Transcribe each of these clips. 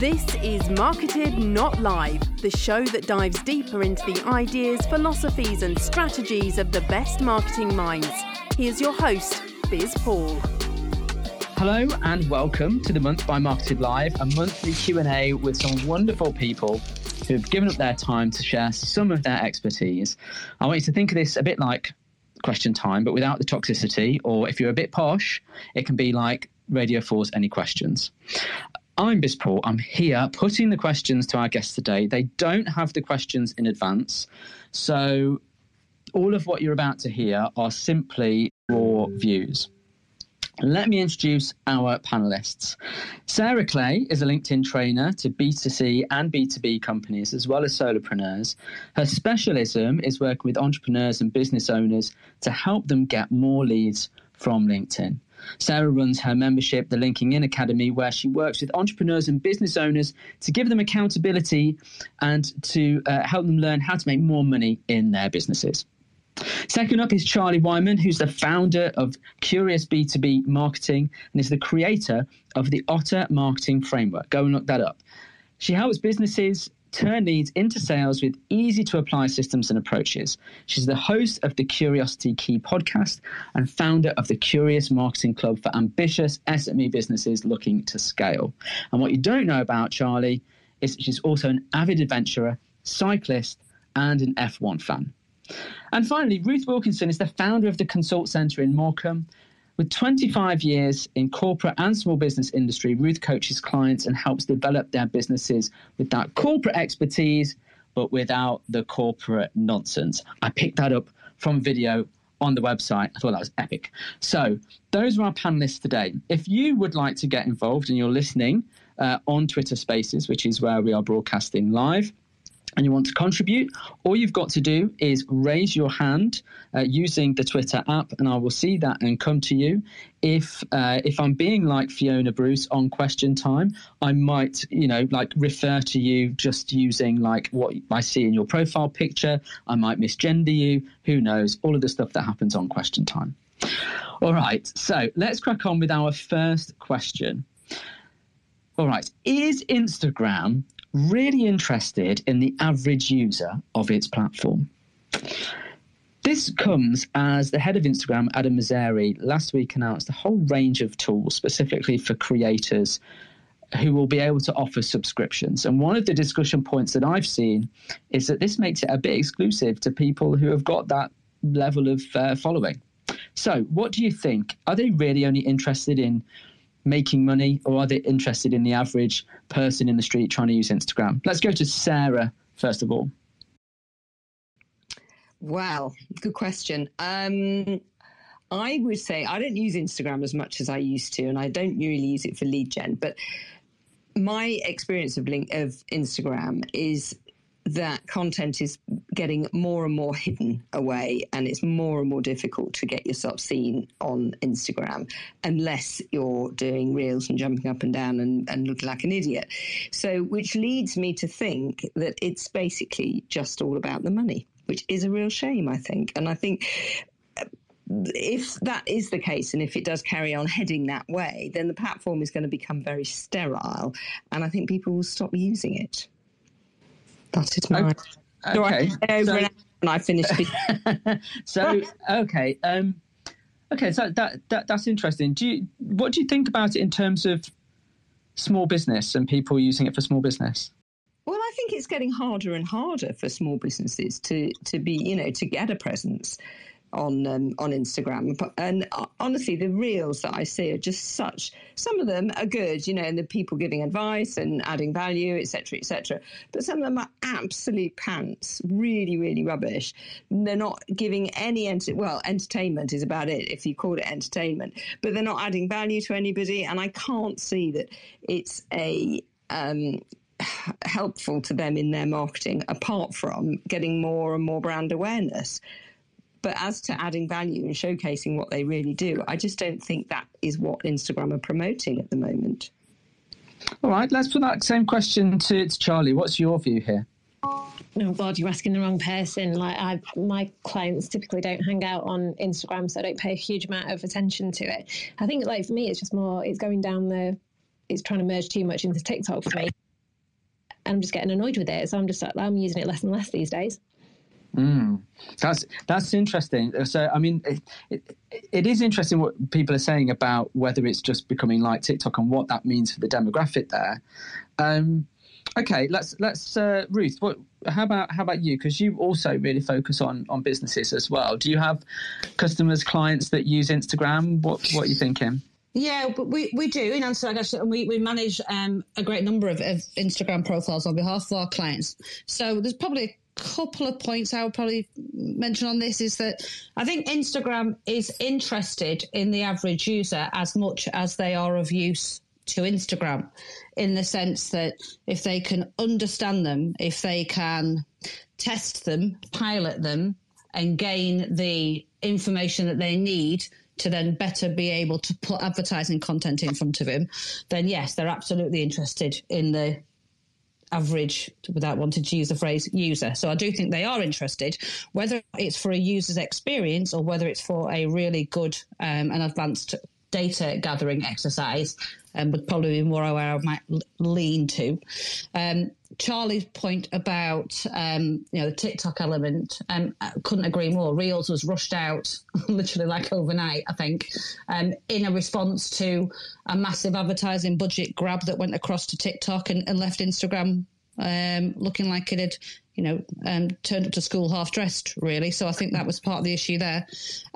This is Marketed Not Live, the show that dives deeper into the ideas, philosophies, and strategies of the best marketing minds. Here's your host, Biz Paul. Hello and welcome to the Month by Marketed Live, a monthly Q&A with some wonderful people who have given up their time to share some of their expertise. I want you to think of this a bit like question time, but without the toxicity, or if you're a bit posh, it can be like Radio 4's Any Questions. I'm Biz Paul. I'm here putting the questions to our guests today. They don't have the questions in advance. So all of what you're about to hear are simply raw views. Let me introduce our panelists. Sarah Clay is a LinkedIn trainer to B2C and B2B companies, as well as solopreneurs. Her specialism is working with entrepreneurs and business owners to help them get more leads from LinkedIn. Sarah runs her membership, the Linking In Academy, where she works with entrepreneurs and business owners to give them accountability and to uh, help them learn how to make more money in their businesses. Second up is Charlie Whyman, who's the founder of Curious B2B Marketing and is the creator of the Otter Marketing Framework. Go and look that up. She helps businesses turn leads into sales with easy to apply systems and approaches. She's the host of the Curiosity Key podcast and founder of the Curious Marketing Club for ambitious SME businesses looking to scale. And what you don't know about Charlie is she's also an avid adventurer, cyclist, and an F1 fan. And finally, Ruth Wilkinson is the founder of the Consult Centre in Morecambe with 25 years in corporate and small business industry, Ruth coaches clients and helps develop their businesses with that corporate expertise, but without the corporate nonsense. I picked that up from video on the website. I thought that was epic. So, those are our panelists today. If you would like to get involved and you're listening uh, on Twitter Spaces, which is where we are broadcasting live, and you want to contribute, all you've got to do is raise your hand uh, using the Twitter app, and I will see that and come to you. If uh, if I'm being like Fiona Bruce on Question Time, I might you know like refer to you just using like what I see in your profile picture. I might misgender you. Who knows? All of the stuff that happens on Question Time. All right, so let's crack on with our first question. All right, is Instagram really interested in the average user of its platform. This comes as the head of Instagram, Adam Mosseri, last week announced a whole range of tools specifically for creators who will be able to offer subscriptions. And one of the discussion points that I've seen is that this makes it a bit exclusive to people who have got that level of uh, following. So, what do you think? Are they really only interested in making money or are they interested in the average person in the street trying to use Instagram? Let's go to Sarah first of all. Wow, good question. Um, I would say I don't use Instagram as much as I used to, and I don't really use it for lead gen. But my experience of link of Instagram is that content is getting more and more hidden away and it's more and more difficult to get yourself seen on Instagram unless you're doing reels and jumping up and down and, and looking like an idiot. So, which leads me to think that it's basically just all about the money, which is a real shame, I think. And I think uh, if that is the case and if it does carry on heading that way, then the platform is going to become very sterile and I think people will stop using it. That is mine. Okay. So I so, and I finished. so okay, um, okay. So that, that that's interesting. Do you what do you think about it in terms of small business and people using it for small business? Well, I think it's getting harder and harder for small businesses to to be, you know, to get a presence on um, on Instagram. And uh, honestly, the reels that I see are just such. Some of them are good, you know, and the people giving advice and adding value, etc., etc. But some of them are absolute pants, really, really rubbish. They're not giving any ent- well, entertainment is about it if you call it entertainment, but they're not adding value to anybody. And I can't see that it's a um, helpful to them in their marketing apart from getting more and more brand awareness. But as to adding value and showcasing what they really do, I just don't think that is what Instagram are promoting at the moment. All right, let's put that same question to, to Charlie. What's your view here? Oh God, you're asking the wrong person. Like I, my clients typically don't hang out on Instagram, so I don't pay a huge amount of attention to it. I think, like for me, it's just more. It's going down the. It's trying to merge too much into TikTok for me. and I'm just getting annoyed with it. So I'm just like, I'm using it less and less these days. Mm, that's that's interesting. So, I mean, it, it, it is interesting what people are saying about whether it's just becoming like TikTok and what that means for the demographic there. Um, okay, let's let's uh, Ruth. What? How about how about you? Because you also really focus on on businesses as well. Do you have customers, clients that use Instagram? What what are you thinking? Yeah, but we, we do in Answer, I guess, and we, we manage um, a great number of, of Instagram profiles on behalf of our clients. So there's probably couple of points I would probably mention on this is that I think Instagram is interested in the average user as much as they are of use to Instagram, in the sense that if they can understand them, if they can test them, pilot them, and gain the information that they need to then better be able to put advertising content in front of him, then yes, they're absolutely interested in the average, without wanting to use the phrase user. So I do think they are interested, whether it's for a user's experience or whether it's for a really good um, and advanced data gathering exercise um, would probably be more where I might lean to. Um, Charlie's point about um, you know the TikTok element, um, I couldn't agree more. Reels was rushed out literally like overnight, I think, um, in a response to a massive advertising budget grab that went across to TikTok and, and left Instagram um, looking like it had, you know, um, turned up to school half dressed, really. So I think that was part of the issue there.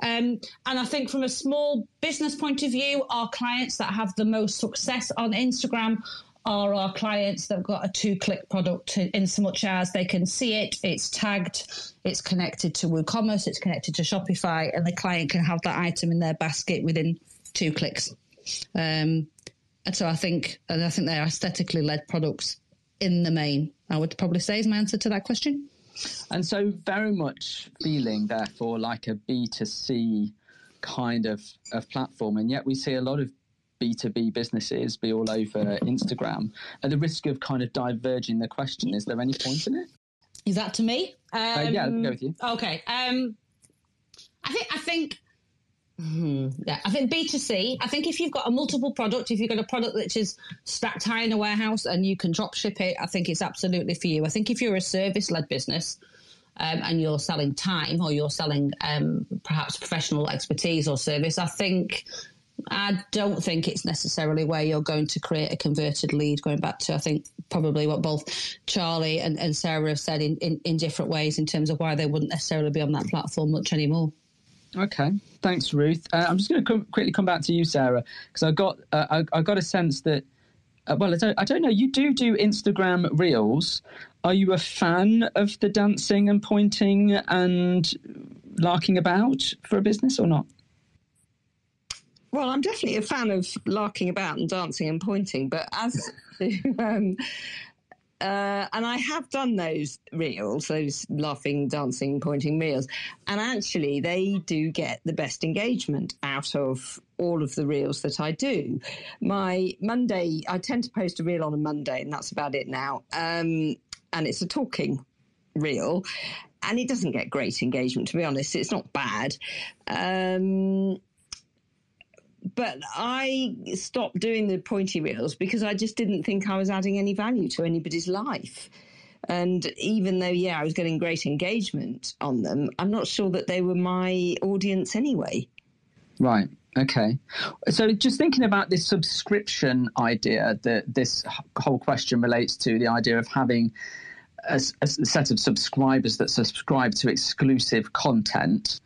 Um, and I think from a small business point of view, our clients that have the most success on Instagram are our clients that have got a two click product in so much as they can see it, it's tagged, it's connected to WooCommerce, it's connected to Shopify, and the client can have that item in their basket within two clicks. Um, and so I think, and I think they're aesthetically led products in the main, I would probably say is my answer to that question. And so, very much feeling, therefore, like a B2C kind of, of platform. And yet, we see a lot of B2B businesses be all over Instagram. At the risk of kind of diverging the question, is there any point in it? Is that to me? Um, uh, yeah, I'll go with you. Okay. Um, I think I think Hmm. Yeah, I think B2C, I think if you've got a multiple product, if you've got a product which is stacked high in a warehouse and you can drop ship it, I think it's absolutely for you. I think if you're a service led business um, and you're selling time or you're selling um, perhaps professional expertise or service, I think I don't think it's necessarily where you're going to create a converted lead. Going back to, I think, probably what both Charlie and, and Sarah have said in, in, in different ways in terms of why they wouldn't necessarily be on that platform much anymore. Okay, thanks, Ruth. Uh, I'm just going to quickly come back to you, Sarah, because I got uh, I, I, got a sense that uh, well, I don't, I don't know. You do do Instagram reels. Are you a fan of the dancing and pointing and larking about for a business or not? Well, I'm definitely a fan of larking about and dancing and pointing, but as um, uh, and I have done those reels, those laughing, dancing, pointing reels, and actually they do get the best engagement out of all of the reels that I do. My Monday, I tend to post a reel on a Monday, and that's about it now. Um, and it's a talking reel, and it doesn't get great engagement, to be honest. It's not bad. Um, but I stopped doing the pointy reels because I just didn't think I was adding any value to anybody's life. And even though, yeah, I was getting great engagement on them, I'm not sure that they were my audience anyway. Right. Okay. So just thinking about this subscription idea that this whole question relates to the idea of having a, a set of subscribers that subscribe to exclusive content.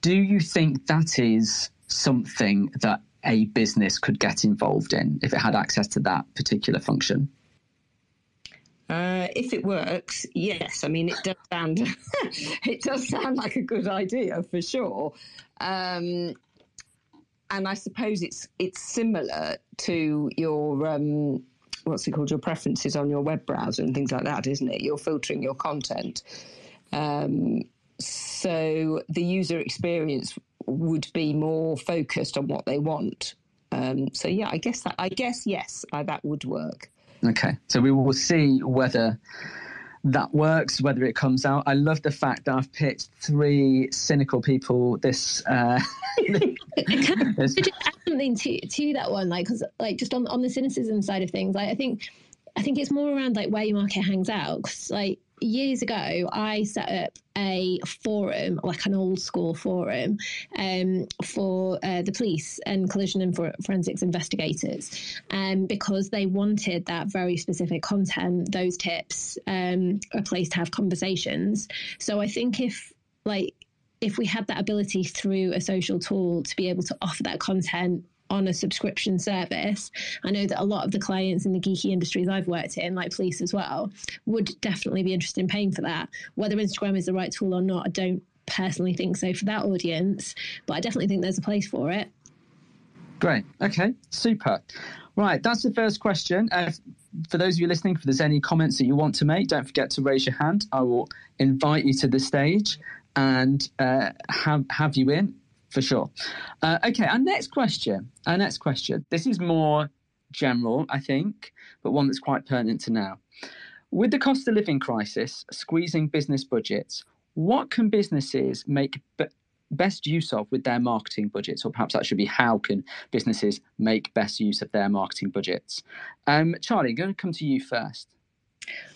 Do you think that is something that a business could get involved in if it had access to that particular function? Uh, if it works, yes. I mean, it does sound it does sound like a good idea for sure. Um, and I suppose it's it's similar to your um, what's it called your preferences on your web browser and things like that, isn't it? You're filtering your content. Um, so the user experience would be more focused on what they want. Um, so yeah, I guess that I guess yes, uh, that would work. Okay, so we will see whether that works, whether it comes out. I love the fact that I've picked three cynical people this. Uh, Can I just add something to to that one, like because like just on on the cynicism side of things, like I think I think it's more around like where your market hangs out. Cause like years ago, I set up a forum, like an old school forum, um, for uh, the police and collision and for forensics investigators, um, because they wanted that very specific content, those tips, um, a place to have conversations. So I think if like if we had that ability through a social tool to be able to offer that content on a subscription service, I know that a lot of the clients in the geeky industries I've worked in, like police as well, would definitely be interested in paying for that. Whether Instagram is the right tool or not, I don't personally think so for that audience, but I definitely think there's a place for it. Great. Okay. Super. Right. That's the first question. Uh, for those of you listening, if there's any comments that you want to make, don't forget to raise your hand. I will invite you to the stage and uh, have have you in for sure. Uh, okay, our next question. Our next question. This is more general, I think, but one that's quite pertinent to now. With the cost of living crisis squeezing business budgets, what can businesses make be- best use of with their marketing budgets? Or perhaps that should be how can businesses make best use of their marketing budgets? Um, Charlie, I'm going to come to you first.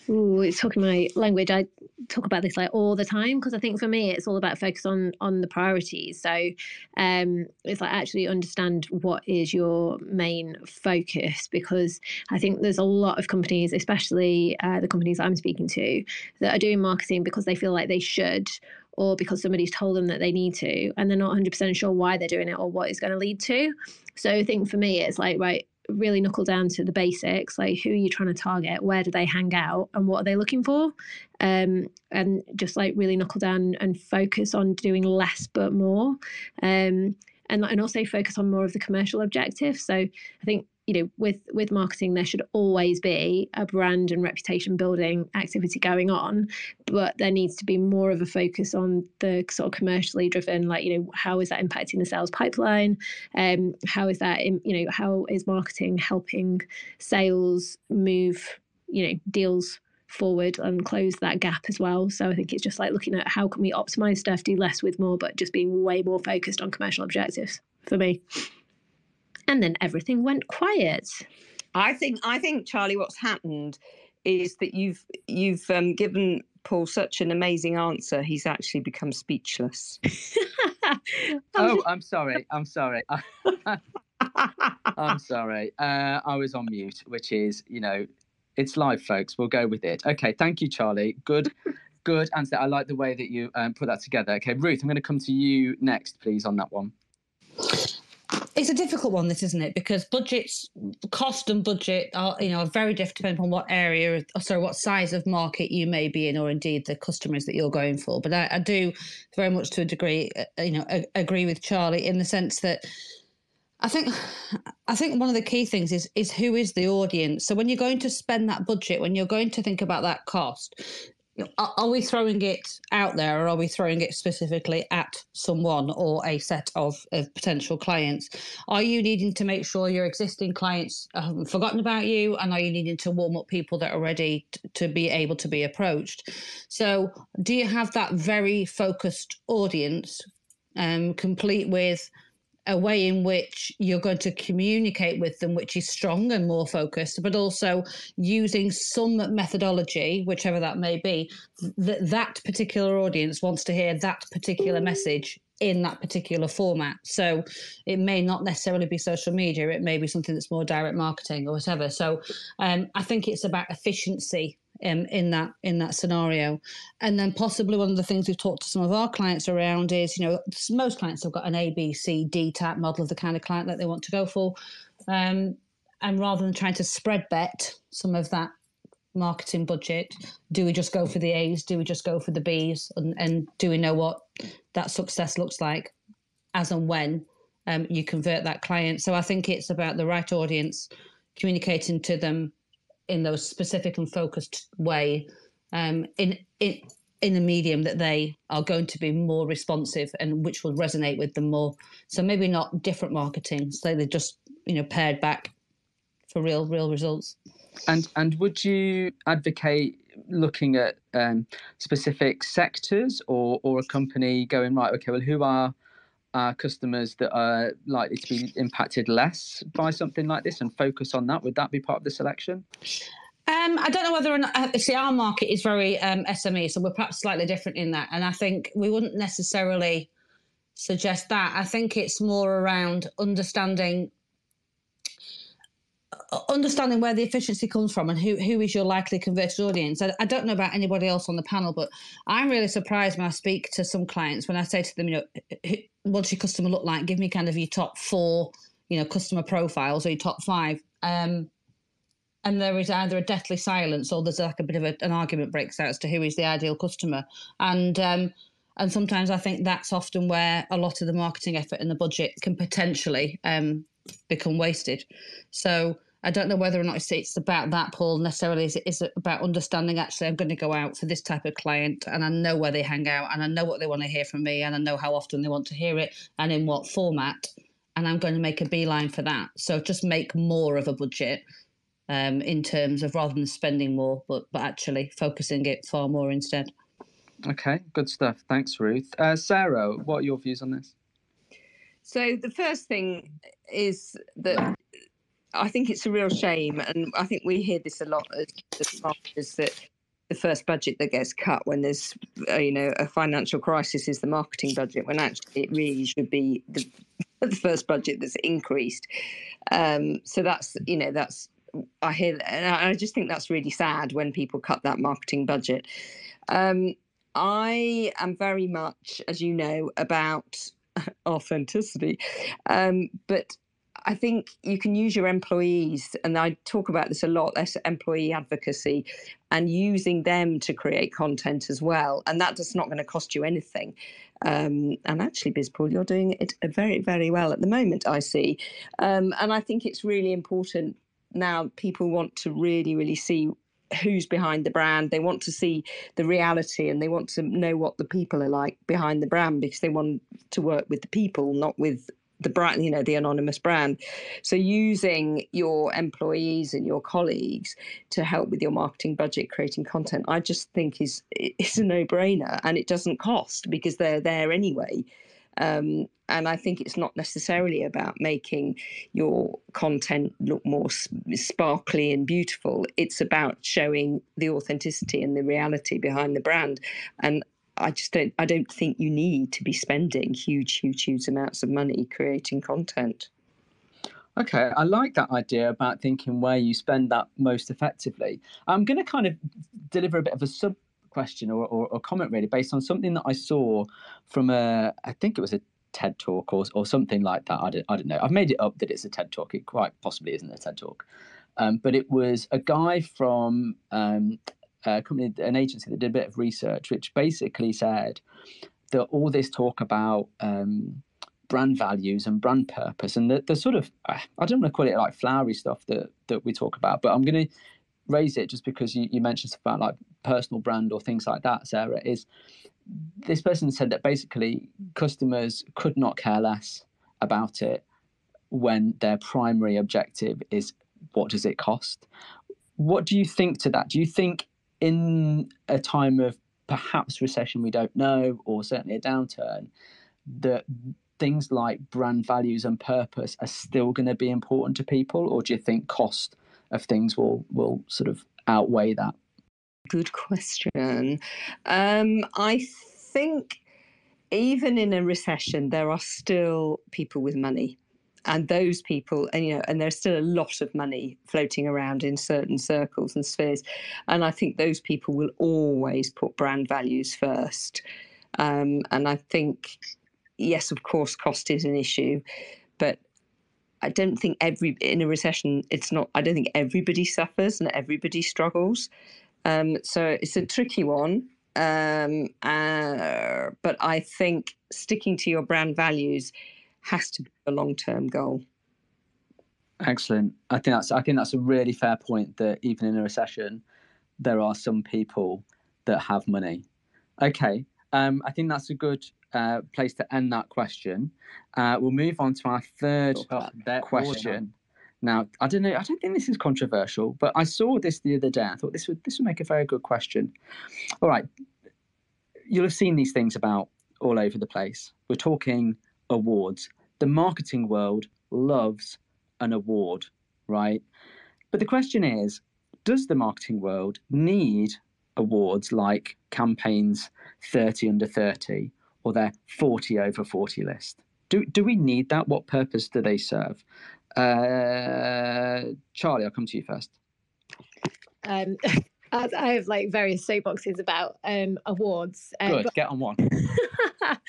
Ooh, it's talking my language. I talk about this like all the time because I think for me it's all about focus on on the priorities. So um, it's like actually understand what is your main focus because I think there's a lot of companies, especially uh, the companies I'm speaking to, that are doing marketing because they feel like they should or because somebody's told them that they need to and they're not 100% sure why they're doing it or what it's going to lead to. So I think for me it's like right really knuckle down to the basics like who are you trying to target? Where do they hang out? And what are they looking for? Um, and just like really knuckle down and focus on doing less but more. Um, and, and also focus on more of the commercial objective. So i think you know with with marketing there should always be a brand and reputation building activity going on but there needs to be more of a focus on the sort of commercially driven like you know how is that impacting the sales pipeline? Um how is that in, you know how is marketing helping sales move you know deals forward and close that gap as well? So i think it's just like looking at how can we optimize stuff do less with more but just being way more focused on commercial objectives for me and then everything went quiet. I think I think Charlie, what's happened is that you've you've um, given Paul such an amazing answer. He's actually become speechless. oh, I'm sorry. I'm sorry. I'm sorry. Uh, I was on mute, which is, you know, it's live, folks. We'll go with it. Okay. Thank you, Charlie. Good, good answer. I like the way that you um, put that together. Okay, Ruth, I'm going to come to you next, please, on that one it's a difficult one, this isn't it? Because budgets, cost and budget are you know are very different depending on what area, sorry, what size of market you may be in, or indeed the customers that you're going for. But I, I do very much to a degree, uh, you know, a, agree with Charlie in the sense that. I think I think one of the key things is is who is the audience. So when you're going to spend that budget, when you're going to think about that cost, are we throwing it out there or are we throwing it specifically at someone or a set of, of potential clients? Are you needing to make sure your existing clients haven't forgotten about you and are you needing to warm up people that are ready t- to be able to be approached? So do you have that very focused audience um, complete with a way in which you're going to communicate with them, which is strong and more focused, but also using some methodology, whichever that may be, that that particular audience wants to hear that particular message in that particular format. So it may not necessarily be social media, it may be something that's more direct marketing or whatever. So um, I think it's about efficiency um, in that in that scenario. And then possibly one of the things we've talked to some of our clients around is, you know, most clients have got an A, B, C, D type model of the kind of client that they want to go for. Um, and rather than trying to spread bet some of that marketing budget, do we just go for the A's? Do we just go for the B's? And, and do we know what that success looks like as and when um, you convert that client? So I think it's about the right audience, communicating to them in those specific and focused way um, in in in the medium that they are going to be more responsive and which will resonate with them more. So maybe not different marketing, so they're just you know pared back for real real results. And and would you advocate looking at um, specific sectors or or a company going right? Okay, well, who are our customers that are likely to be impacted less by something like this and focus on that? Would that be part of the selection? Um, I don't know whether or not, uh, see, our market is very um, SME, so we're perhaps slightly different in that. And I think we wouldn't necessarily suggest that. I think it's more around understanding uh, understanding where the efficiency comes from and who, who is your likely converted audience. I, I, don't know about anybody else on the panel, but I'm really surprised when I speak to some clients when I say to them, you know, what's your customer look like? Give me kind of your top four, you know, customer profiles or your top five. Um, and there is either a deathly silence or there's like a bit of a, an argument breaks out as to who is the ideal customer. And um, and sometimes I think that's often where a lot of the marketing effort and the budget can potentially um, become wasted. So I don't know whether or not it's, it's about that, Paul, necessarily. Is it, is it about understanding actually I'm going to go out for this type of client and I know where they hang out and I know what they want to hear from me and I know how often they want to hear it and in what format. And I'm going to make a beeline for that. So just make more of a budget um, in terms of rather than spending more, but, but actually focusing it far more instead. Okay, good stuff. Thanks, Ruth. Uh, Sarah, what are your views on this? So the first thing is that I think it's a real shame, and I think we hear this a lot as marketers that the first budget that gets cut when there's uh, you know a financial crisis is the marketing budget, when actually it really should be the, the first budget that's increased. Um, so that's you know that's I hear and I just think that's really sad when people cut that marketing budget. Um, I am very much, as you know, about authenticity. Um, but I think you can use your employees, and I talk about this a lot, that's employee advocacy, and using them to create content as well. And that is not going to cost you anything. Um, and actually, BizPaul, you're doing it very, very well at the moment, I see. Um, and I think it's really important now people want to really, really see who's behind the brand. They want to see the reality and they want to know what the people are like behind the brand because they want to work with the people, not with the brand, you know, the anonymous brand. So using your employees and your colleagues to help with your marketing budget, creating content, I just think is is a no brainer and it doesn't cost because they're there anyway. Um, and I think it's not necessarily about making your content look more sparkly and beautiful. It's about showing the authenticity and the reality behind the brand. And I just don't I don't think you need to be spending huge, huge, huge amounts of money creating content. Okay, I like that idea about thinking where you spend that most effectively. I'm going to kind of deliver a bit of a sub question or, or, or, comment really based on something that I saw from a, I think it was a TED talk or, or something like that. I don't, I don't know. I've made it up that it's a TED talk. It quite possibly isn't a TED talk. Um, but it was a guy from um, a company, an agency that did a bit of research, which basically said that all this talk about um, brand values and brand purpose and the, the sort of, I don't want to call it like flowery stuff that, that we talk about, but I'm going to raise it just because you, you mentioned about like personal brand or things like that, Sarah, is this person said that basically customers could not care less about it when their primary objective is what does it cost? What do you think to that? Do you think in a time of perhaps recession we don't know, or certainly a downturn, that things like brand values and purpose are still going to be important to people, or do you think cost of things will will sort of outweigh that? Good question. Um, I think even in a recession, there are still people with money. And those people, and you know, and there's still a lot of money floating around in certain circles and spheres. And I think those people will always put brand values first. Um, and I think, yes, of course, cost is an issue, but I don't think every in a recession it's not. I don't think everybody suffers and everybody struggles. Um, so it's a tricky one. Um, uh, but I think sticking to your brand values has to be a long term goal. Excellent. I think that's I think that's a really fair point. That even in a recession, there are some people that have money. Okay, um, I think that's a good uh, place to end that question. Uh, we'll move on to our third question. Now, I don't know. I don't think this is controversial, but I saw this the other day. I thought this would this would make a very good question. All right, you'll have seen these things about all over the place. We're talking awards. The marketing world loves an award, right? But the question is, does the marketing world need awards like campaigns 30 under 30 or their 40 over 40 list? Do, do we need that? What purpose do they serve? Uh, Charlie, I'll come to you first. Um, I have like various soapboxes about um, awards. Um, Good, but... get on one.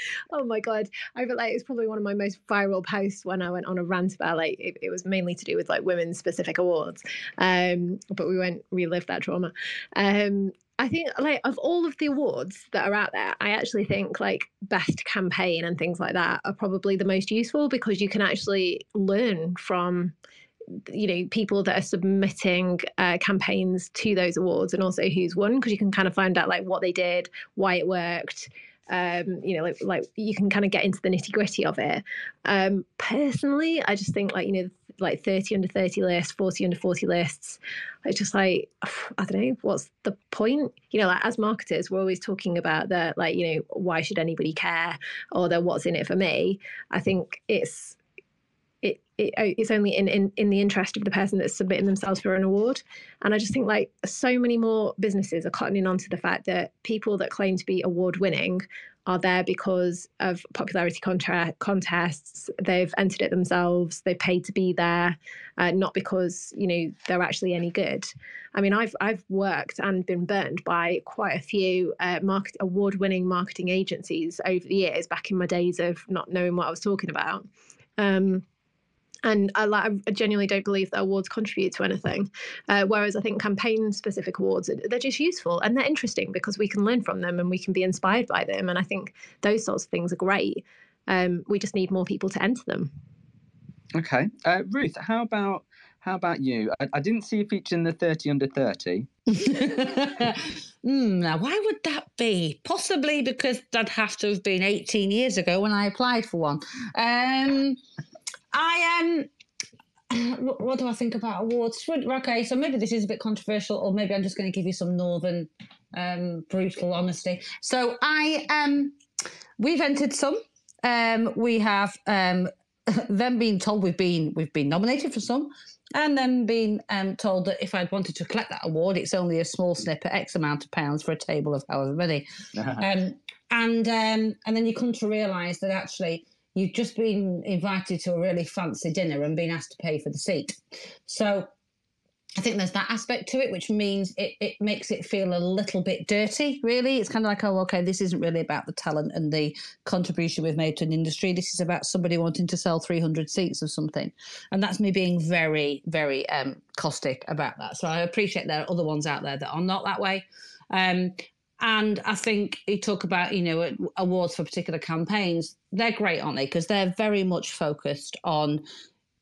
oh my god, I feel like it's probably one of my most viral posts when I went on a rant about like it, it was mainly to do with like women's specific awards, um, but we won't relive that trauma. Um, I think like of all of the awards that are out there, I actually think like best campaign and things like that are probably the most useful because you can actually learn from you know people that are submitting uh, campaigns to those awards and also who's won because you can kind of find out like what they did why it worked um, you know like like you can kind of get into the nitty gritty of it. Um, personally i just think like you know like 30 under 30 lists 40 under 40 lists it's just like i don't know what's the point? You know like as marketers we're always talking about that like you know why should anybody care? Or the what's in it for me? I think it's it, it, oh, it's only in, in in the interest of the person that's submitting themselves for an award. And i just think like so many more businesses are cottoning on to the fact that people that claim to be award winning are there because of popularity contra- contests. They've entered it themselves. They paid to be there uh, not because you know they're actually any good. I mean i've i've worked and been burned by quite a few uh, market award winning marketing agencies over the years back in my days of not knowing what i was talking about. Um, and I, I, genuinely don't believe that awards contribute to anything. Uh, whereas I think campaign specific awards, they're just useful and they're interesting because we can learn from them and we can be inspired by them. And I think those sorts of things are great. Um, we just need more people to enter them. Okay, uh, Ruth, how about how about you? I, I, didn't see a feature in the thirty under thirty. mm, now, why would that be? Possibly because that would have to have been eighteen years ago when I applied for one. Um, I am. Um, what do I think about awards? Okay, so maybe this is a bit controversial, or maybe I'm just going to give you some northern um, brutal honesty. So I um, we've entered some. Um, we have um, then been told we've been we've been nominated for some, and then been um, told that if I'd wanted to collect that award, it's only a small snippet, X amount of pounds for a table of however many, um, and um, and then you come to realise that actually you've just been invited to a really fancy dinner and been asked to pay for the seat. So I think there's that aspect to it, which means it, it makes it feel a little bit dirty, really. It's kind of like, oh, okay, this isn't really about the talent and the contribution we've made to an industry. This is about somebody wanting to sell 300 seats of something. And that's me being very, very um, caustic about that. So I appreciate there are other ones out there that are not that way. Um, and I think you talk about, you know, awards for particular campaigns. They're great, aren't they? Because they're very much focused on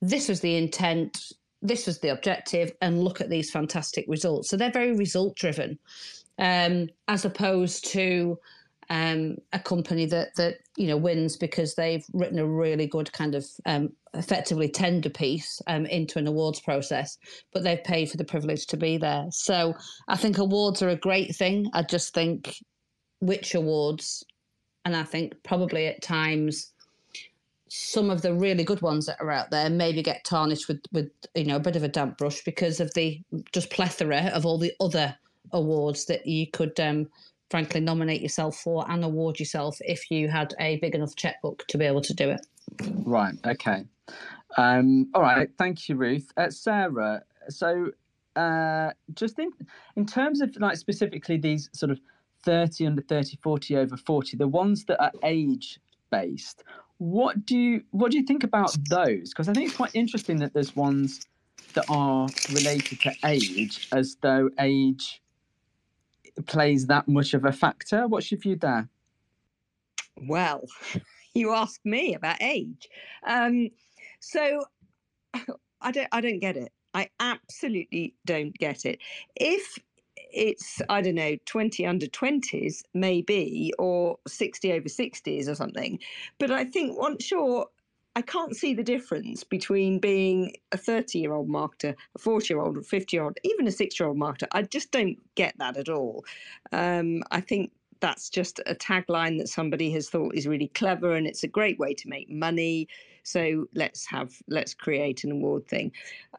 this was the intent, this was the objective, and look at these fantastic results. So they're very result driven, um, as opposed to um, a company that that you know wins because they've written a really good kind of um, effectively tender piece um, into an awards process, but they've paid for the privilege to be there. So I think awards are a great thing. I just think which awards, and I think probably at times some of the really good ones that are out there maybe get tarnished with with you know a bit of a damp brush because of the just plethora of all the other awards that you could um, frankly nominate yourself for and award yourself if you had a big enough checkbook to be able to do it. Right. Okay. Um, all right. Thank you, Ruth. Uh, Sarah. So, uh, just in in terms of like specifically these sort of 30 under 30 40 over 40 the ones that are age based what do you what do you think about those because i think it's quite interesting that there's ones that are related to age as though age plays that much of a factor. What's your view there? Well, you asked me about age. Um, so I don't I don't get it. I absolutely don't get it. If it's I don't know 20 under 20s maybe or 60 over 60s or something but I think once you're I can't see the difference between being a 30 year old marketer, a 40 year old, a 50 year old, even a 6 year old marketer. I just don't get that at all. Um, I think that's just a tagline that somebody has thought is really clever and it's a great way to make money. So let's have let's create an award thing.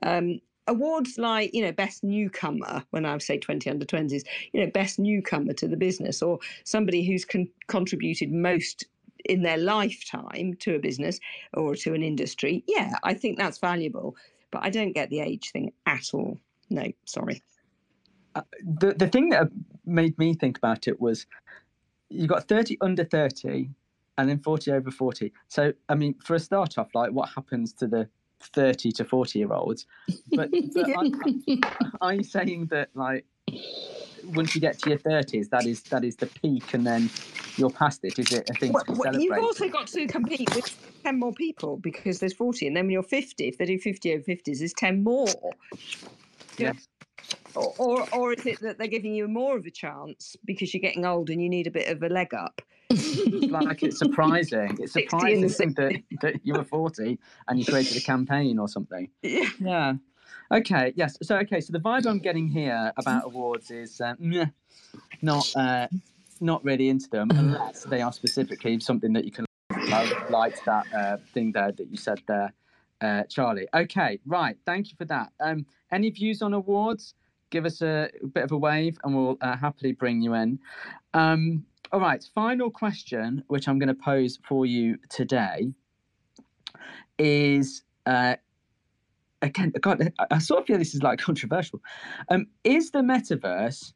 Um, awards like you know best newcomer when i say 20 under 20s you know best newcomer to the business or somebody who's con- contributed most in their lifetime to a business or to an industry yeah i think that's valuable but i don't get the age thing at all. No sorry. Uh, the the thing that made me think about it was you got 30 under 30 and then 40 over 40 so i mean for a start off like what happens to the 30 to 40 year olds but, but are, you saying that like once you get to your 30s that is that is the peak and then you're past it is it a thing well, to well, you've also got to compete with 10 more people because there's 40 and then when you're 50 if they do 50 over 50s there's 10 more yeah. Or, or, or is it that they're giving you more of a chance because you're getting old and you need a bit of a leg up? like it's surprising. It's surprising that, that you were 40 and you created a campaign or something. Yeah. Yeah. Okay. Yes. So okay. So the vibe I'm getting here about awards is uh, not uh, not really into them unless they are specifically something that you can like that uh, thing there that you said there, uh, Charlie. Okay. Right. Thank you for that. Um, any views on awards? Give us a, a bit of a wave, and we'll uh, happily bring you in. Um, all right, final question, which I'm going to pose for you today, is uh, again, God, I sort of feel this is like controversial. Um, is the metaverse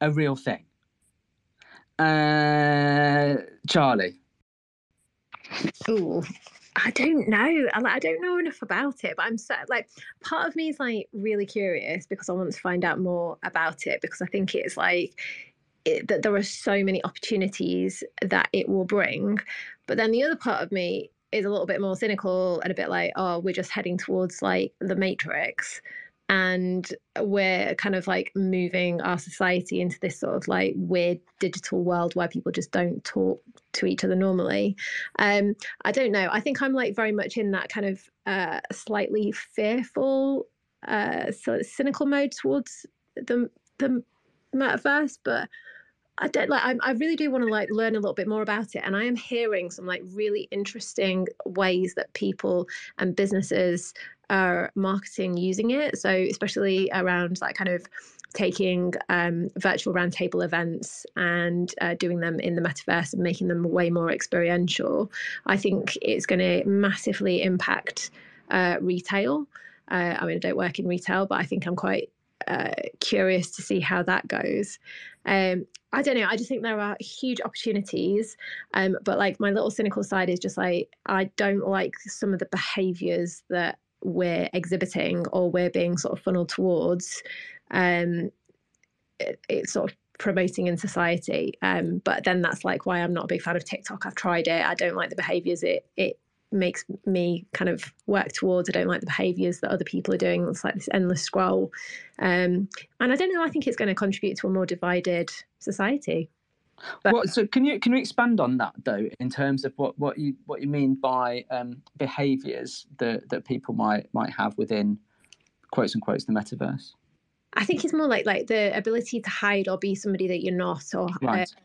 a real thing? Uh, Charlie. Ooh, I don't know. I, don't know enough about it, but I'm so like part of me is like really curious because I want to find out more about it because I think it's like it, that there are so many opportunities that it will bring. But then the other part of me is a little bit more cynical and a bit like, oh, we're just heading towards like the Matrix. And we're kind of like moving our society into this sort of like weird digital world where people just don't talk to each other normally. Um, I don't know. I think I'm like very much in that kind of uh, slightly fearful, uh, of cynical mode towards the the metaverse, but I don't like. I, I really do want to like learn a little bit more about it, and I am hearing some like really interesting ways that people and businesses are marketing using it. So especially around like kind of taking um, virtual roundtable events and uh, doing them in the metaverse and making them way more experiential. I think it's going to massively impact uh, retail. Uh, I mean, I don't work in retail, but I think I'm quite uh, curious to see how that goes. Um, I don't know. I just think there are huge opportunities, um, but like my little cynical side is just like I don't like some of the behaviours that we're exhibiting or we're being sort of funneled towards. Um, it, it's sort of promoting in society. Um, but then that's like why I'm not a big fan of TikTok. I've tried it. I don't like the behaviours it it makes me kind of work towards. I don't like the behaviours that other people are doing. It's like this endless scroll. Um, and I don't know, I think it's going to contribute to a more divided society. But, well, so can you can you expand on that though, in terms of what, what you what you mean by um, behaviours that, that people might might have within quotes and quotes the metaverse? I think it's more like like the ability to hide or be somebody that you're not, or right. uh,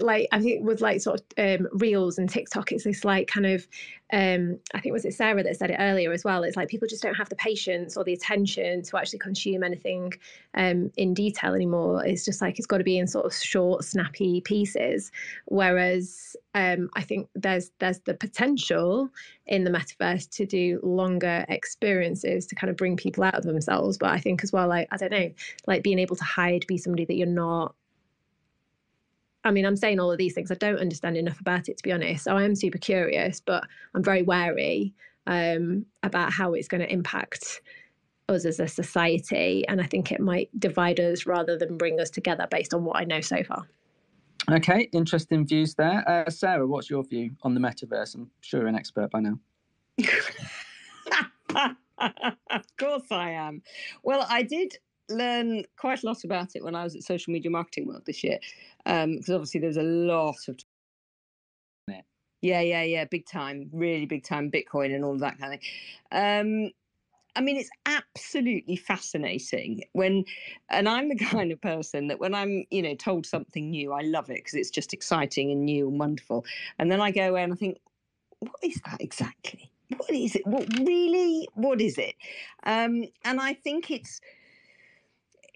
like I think with like sort of um, reels and TikTok, it's this like kind of um, I think was it Sarah that said it earlier as well. It's like people just don't have the patience or the attention to actually consume anything um, in detail anymore. It's just like it's got to be in sort of short, snappy pieces. Whereas um, I think there's there's the potential in the metaverse to do longer experiences to kind of bring people out of themselves. But I think as well, like I don't know, like being able to hide, be somebody that you're not I mean, I'm saying all of these things. I don't understand enough about it, to be honest. So I am super curious, but I'm very wary um, about how it's going to impact us as a society. And I think it might divide us rather than bring us together based on what I know so far. Okay, interesting views there. Uh, Sarah, what's your view on the metaverse? I'm sure you're an expert by now. of course I am. Well, I did learn quite a lot about it when I was at Social Media Marketing World this year, because um, obviously there's a lot of. Yeah, yeah, yeah, big time, really big time, Bitcoin and all of that kind of thing. Um, I mean, it's absolutely fascinating when, and I'm the kind of person that when I'm, you know, told something new, I love it because it's just exciting and new and wonderful. And then I go away and I think, what is that exactly? what is it? What really? What is it? Um, and I think it's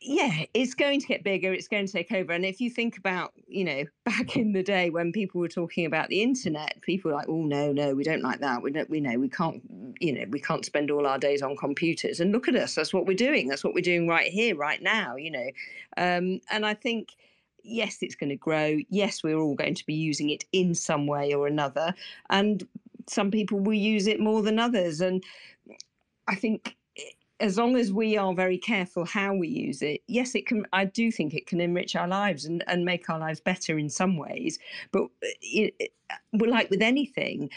yeah, it's going to get bigger. It's going to take over. And if you think about, you know, back in the day when people were talking about the internet, people were like, "Oh no, no, we don't like that. We don't. We know we can't. You know, we can't spend all our days on computers." And look at us. That's what we're doing. That's what we're doing right here, right now. You know, um, and I think. Yes, it's going to grow. Yes, we're all going to be using it in some way or another. And some people will use it more than others. And I think as long as we are very careful how we use it, yes, it can. I do think it can enrich our lives and, and make our lives better in some ways. But uh, it, it, uh, like with anything,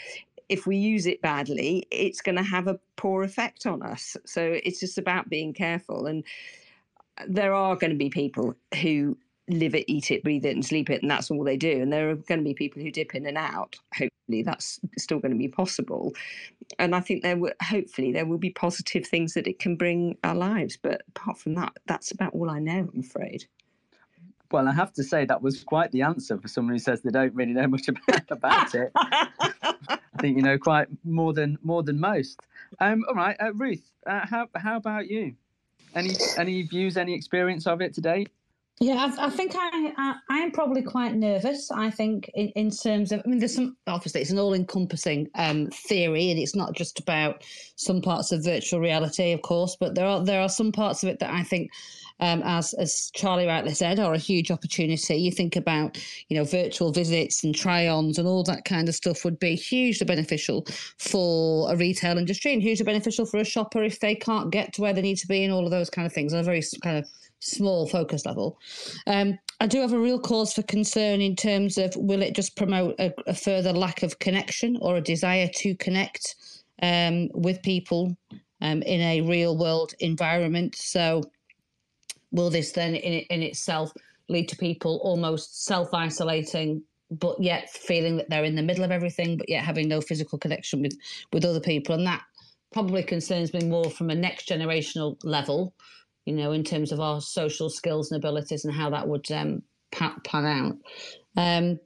if we use it badly, it's going to have a poor effect on us. So it's just about being careful. And uh, there are going to be people who live it, eat it, breathe it, and sleep it, and that's all they do. And there are going to be people who dip in and out. Hopefully, that's still going to be possible. And I think there will, hopefully, there will be positive things that it can bring our lives. But apart from that, that's about all I know. I'm afraid. Well, I have to say that was quite the answer for someone who says they don't really know much about, about it. I think you know quite more than more than most. Um, all right, uh, Ruth, uh, how how about you? Any any views, any experience of it to date? Yeah, I, I think I, I am probably quite nervous. I think in, in terms of, I mean, there's some obviously it's an all-encompassing um, theory, and it's not just about some parts of virtual reality, of course, but there are there are some parts of it that I think, um, as as Charlie rightly said, are a huge opportunity. You think about you know virtual visits and try-ons and all that kind of stuff would be hugely beneficial for a retail industry and hugely beneficial for a shopper if they can't get to where they need to be and all of those kind of things on a very kind of small focus level. Um, I do have a real cause for concern in terms of will it just promote a, a further lack of connection or a desire to connect um, with people um, in a real world environment? So, will this then in, in itself lead to people almost self isolating? But yet feeling that they're in the middle of everything, but yet having no physical connection with with other people, and that probably concerns me more from a next generational level you know, in terms of our social skills and abilities and how that would um, pan out. Um,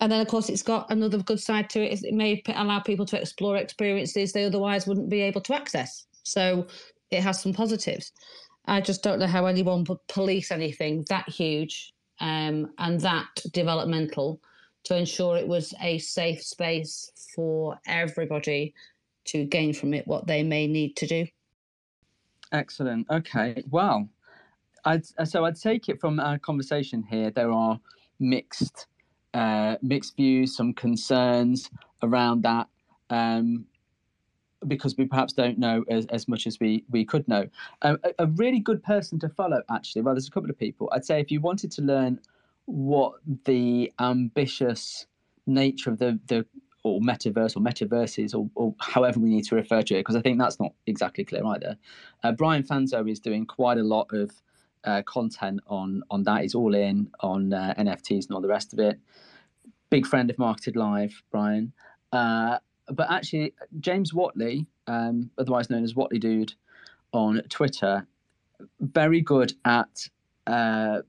and then, of course, it's got another good side to it. It may allow people to explore experiences they otherwise wouldn't be able to access. So it has some positives. I just don't know how anyone would police anything that huge um, and that developmental to ensure it was a safe space for everybody to gain from it what they may need to do. Excellent. Okay. Well, I'd, so I'd take it from our conversation here. There are mixed, uh, mixed views, some concerns around that, um, because we perhaps don't know as, as much as we we could know. a, a really good person to follow, actually. Well, there's a couple of people. I'd say if you wanted to learn what the ambitious nature of the the or metaverse or metaverses or, or, however we need to refer to it, because I think that's not exactly clear either. Uh, Brian Fanzo is doing quite a lot of uh, content on on that. He's all in on uh, NFTs and all the rest of it. Big friend of Marketed Live, Brian. Uh, but actually, James Whatley, um, otherwise known as Whatley Dude on Twitter, very good at uh,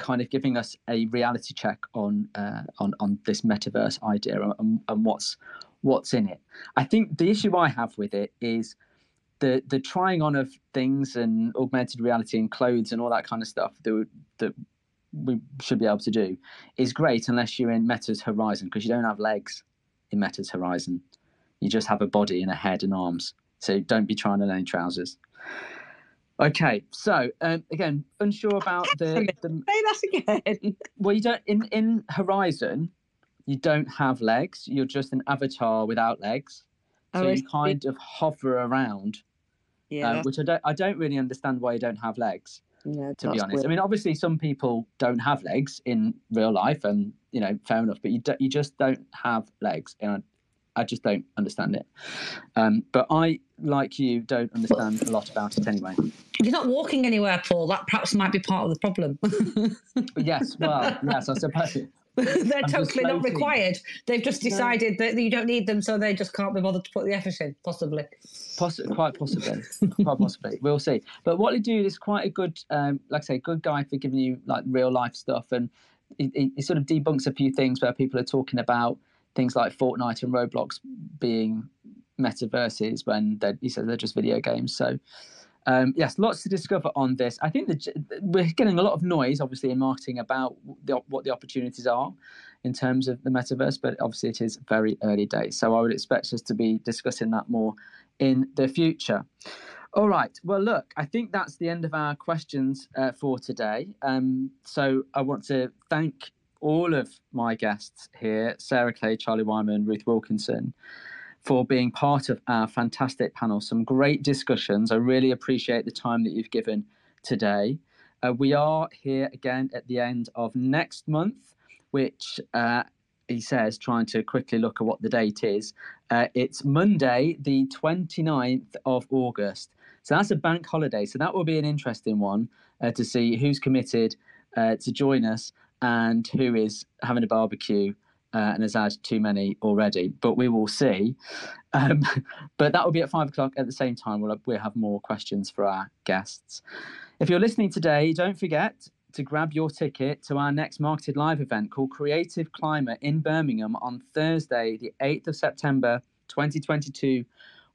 kind of giving us a reality check on uh, on on this metaverse idea and, and what's what's in it. I think the issue I have with it is the the trying on of things and augmented reality and clothes and all that kind of stuff that that we should be able to do is great unless you're in Meta's Horizon because you don't have legs in Meta's Horizon. You just have a body and a head and arms. So don't be trying on any trousers. Okay, so um, again, unsure about the, the. Say that again. Well, you don't in in Horizon, you don't have legs. You're just an avatar without legs, so oh, you kind of hover around. Yeah. Uh, which I don't. I don't really understand why you don't have legs. Yeah, to be honest, weird. I mean, obviously, some people don't have legs in real life, and you know, fair enough. But you do, you just don't have legs, and I just don't understand it. Um, but I, like you, don't understand a lot about it anyway. You're not walking anywhere, Paul. That perhaps might be part of the problem. yes, well, yes, I suppose. They're I'm totally not required. They've just decided no. that you don't need them, so they just can't be bothered to put the effort in. Possibly. Poss- quite possibly. quite possibly. We'll see. But Whatley Dude is quite a good, um, like I say, good guy for giving you like real life stuff, and he, he sort of debunks a few things where people are talking about things like Fortnite and Roblox being metaverses when he says they're just video games. So, um, yes, lots to discover on this. I think we're getting a lot of noise, obviously, in marketing about the, what the opportunities are in terms of the metaverse, but obviously it is very early days. So I would expect us to be discussing that more in the future. All right. Well, look, I think that's the end of our questions uh, for today. Um, so I want to thank all of my guests here Sarah Clay, Charlie Whyman, Ruth Wilkinson for being part of our fantastic panel. Some great discussions. I really appreciate the time that you've given today. Uh, we are here again at the end of next month, which uh, he says, trying to quickly look at what the date is. Uh, it's Monday, the 29th of August. So that's a bank holiday. So that will be an interesting one uh, to see who's committed uh, to join us and who is having a barbecue uh, and has had too many already. But we will see. Um, but that will be at five o'clock at the same time. We'll, we'll have more questions for our guests. If you're listening today, don't forget to grab your ticket to our next Marketed Live event called Creative Climate in Birmingham on Thursday, the 8th of September 2022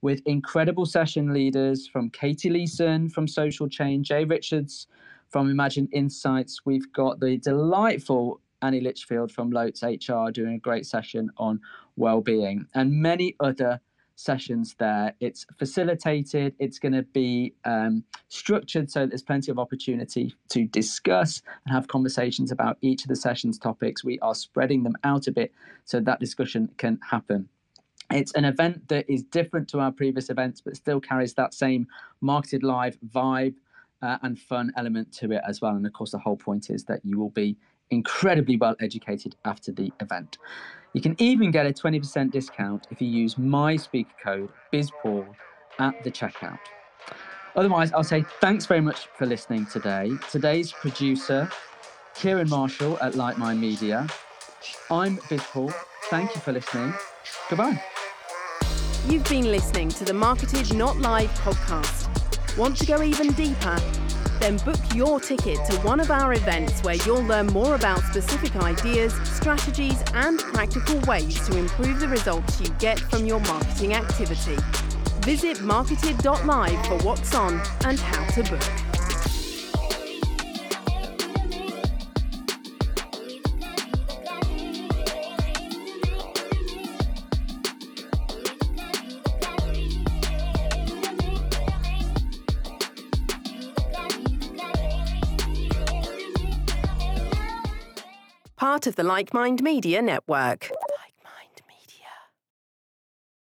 with incredible session leaders from Katie Leeson from Social Change, Jay Richards from Imagine Insights. We've got the delightful Annie Litchfield from Lotes HR doing a great session on well-being and many other sessions there. It's facilitated, it's going to be um, structured so there's plenty of opportunity to discuss and have conversations about each of the sessions topics. We are spreading them out a bit so that discussion can happen. It's an event that is different to our previous events, but still carries that same marketed live vibe uh, and fun element to it as well. And of course, the whole point is that you will be incredibly well educated after the event. You can even get a 20% discount if you use my speaker code BizPaul at the checkout. Otherwise, I'll say thanks very much for listening today. Today's producer, Kieran Marshall at Lightmind Media. I'm BizPaul. Thank you for listening. Goodbye. You've been listening to the Marketed Not Live podcast. Want to go even deeper? Then book your ticket to one of our events where you'll learn more about specific ideas, strategies, and practical ways to improve the results you get from your marketing activity. Visit marketed.live for what's on and how to book. Part of the Like Mind Media Network.